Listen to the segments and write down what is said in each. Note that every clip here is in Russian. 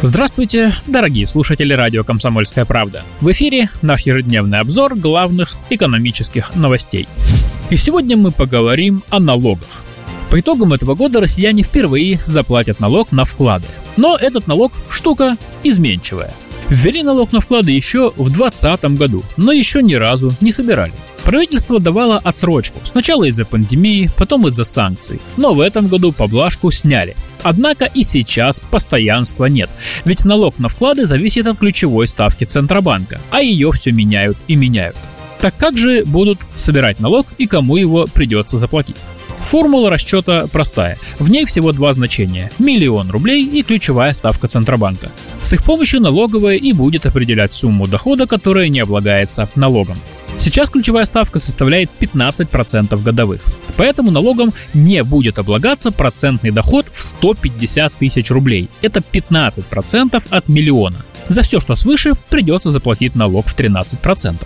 Здравствуйте, дорогие слушатели радио «Комсомольская правда». В эфире наш ежедневный обзор главных экономических новостей. И сегодня мы поговорим о налогах. По итогам этого года россияне впервые заплатят налог на вклады. Но этот налог – штука изменчивая. Ввели налог на вклады еще в 2020 году, но еще ни разу не собирали. Правительство давало отсрочку, сначала из-за пандемии, потом из-за санкций. Но в этом году поблажку сняли. Однако и сейчас постоянства нет, ведь налог на вклады зависит от ключевой ставки Центробанка, а ее все меняют и меняют. Так как же будут собирать налог и кому его придется заплатить? Формула расчета простая. В ней всего два значения – миллион рублей и ключевая ставка Центробанка. С их помощью налоговая и будет определять сумму дохода, которая не облагается налогом. Сейчас ключевая ставка составляет 15% годовых. Поэтому налогом не будет облагаться процентный доход в 150 тысяч рублей. Это 15% от миллиона. За все, что свыше, придется заплатить налог в 13%.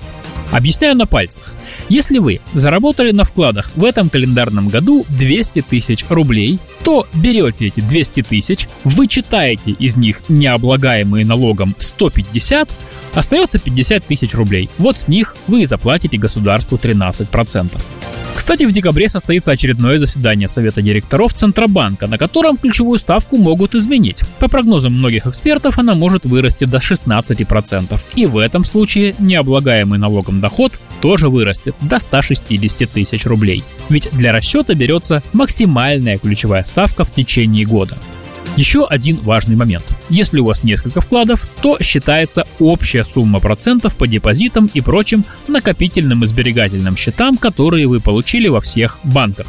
Объясняю на пальцах. Если вы заработали на вкладах в этом календарном году 200 тысяч рублей, то берете эти 200 тысяч, вычитаете из них необлагаемые налогом 150, остается 50 тысяч рублей. Вот с них вы и заплатите государству 13%. Кстати, в декабре состоится очередное заседание Совета директоров Центробанка, на котором ключевую ставку могут изменить. По прогнозам многих экспертов, она может вырасти до 16%. И в этом случае необлагаемый налогом доход тоже вырастет до 160 тысяч рублей. Ведь для расчета берется максимальная ключевая ставка в течение года. Еще один важный момент. Если у вас несколько вкладов, то считается общая сумма процентов по депозитам и прочим накопительным и сберегательным счетам, которые вы получили во всех банках.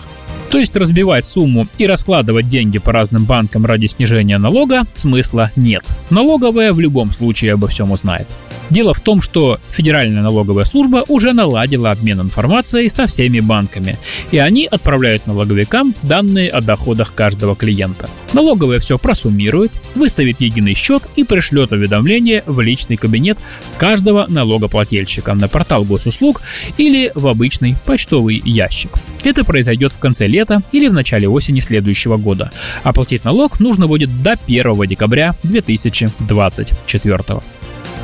То есть разбивать сумму и раскладывать деньги по разным банкам ради снижения налога смысла нет. Налоговая в любом случае обо всем узнает. Дело в том, что Федеральная налоговая служба уже наладила обмен информацией со всеми банками, и они отправляют налоговикам данные о доходах каждого клиента. Налоговая все просуммирует, выставит единый счет и пришлет уведомление в личный кабинет каждого налогоплательщика на портал госуслуг или в обычный почтовый ящик. Это произойдет в конце лета или в начале осени следующего года. Оплатить налог нужно будет до 1 декабря 2024.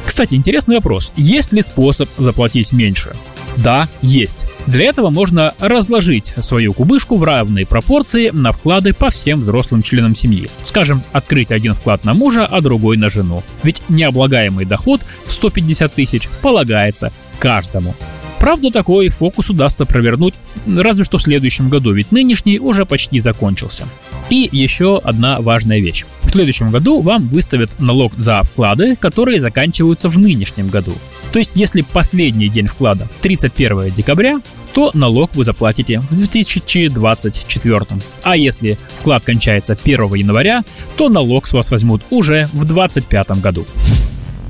Кстати, интересный вопрос. Есть ли способ заплатить меньше? Да, есть. Для этого можно разложить свою кубышку в равные пропорции на вклады по всем взрослым членам семьи. Скажем, открыть один вклад на мужа, а другой на жену. Ведь необлагаемый доход в 150 тысяч полагается каждому. Правда, такой фокус удастся провернуть разве что в следующем году, ведь нынешний уже почти закончился. И еще одна важная вещь. В следующем году вам выставят налог за вклады, которые заканчиваются в нынешнем году. То есть, если последний день вклада 31 декабря, то налог вы заплатите в 2024. А если вклад кончается 1 января, то налог с вас возьмут уже в 2025 году.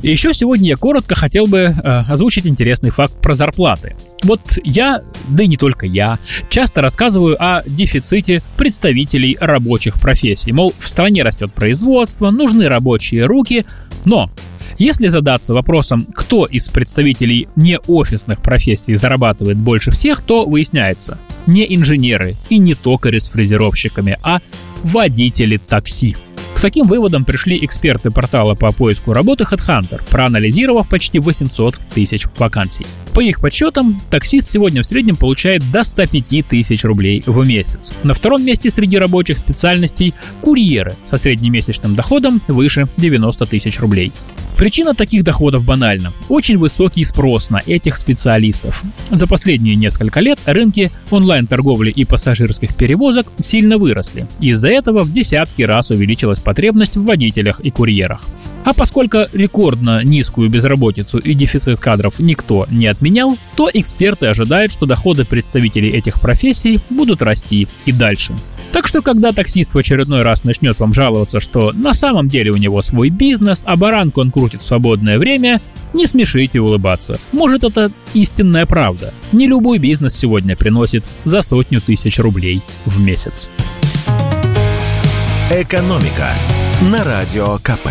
И еще сегодня я коротко хотел бы э, озвучить интересный факт про зарплаты. Вот я, да и не только я, часто рассказываю о дефиците представителей рабочих профессий. Мол, в стране растет производство, нужны рабочие руки, но если задаться вопросом, кто из представителей неофисных профессий зарабатывает больше всех, то выясняется, не инженеры и не токари с фрезеровщиками, а водители такси. К таким выводам пришли эксперты портала по поиску работы HeadHunter, проанализировав почти 800 тысяч вакансий. По их подсчетам, таксист сегодня в среднем получает до 105 тысяч рублей в месяц. На втором месте среди рабочих специальностей – курьеры со среднемесячным доходом выше 90 тысяч рублей. Причина таких доходов банальна. Очень высокий спрос на этих специалистов. За последние несколько лет рынки онлайн-торговли и пассажирских перевозок сильно выросли. Из-за этого в десятки раз увеличилась потребность в водителях и курьерах. А поскольку рекордно низкую безработицу и дефицит кадров никто не отменял, то эксперты ожидают, что доходы представителей этих профессий будут расти и дальше. Так что, когда таксист в очередной раз начнет вам жаловаться, что на самом деле у него свой бизнес, а баранку он крутит в свободное время, не смешите улыбаться. Может, это истинная правда. Не любой бизнес сегодня приносит за сотню тысяч рублей в месяц. «Экономика» на Радио КП.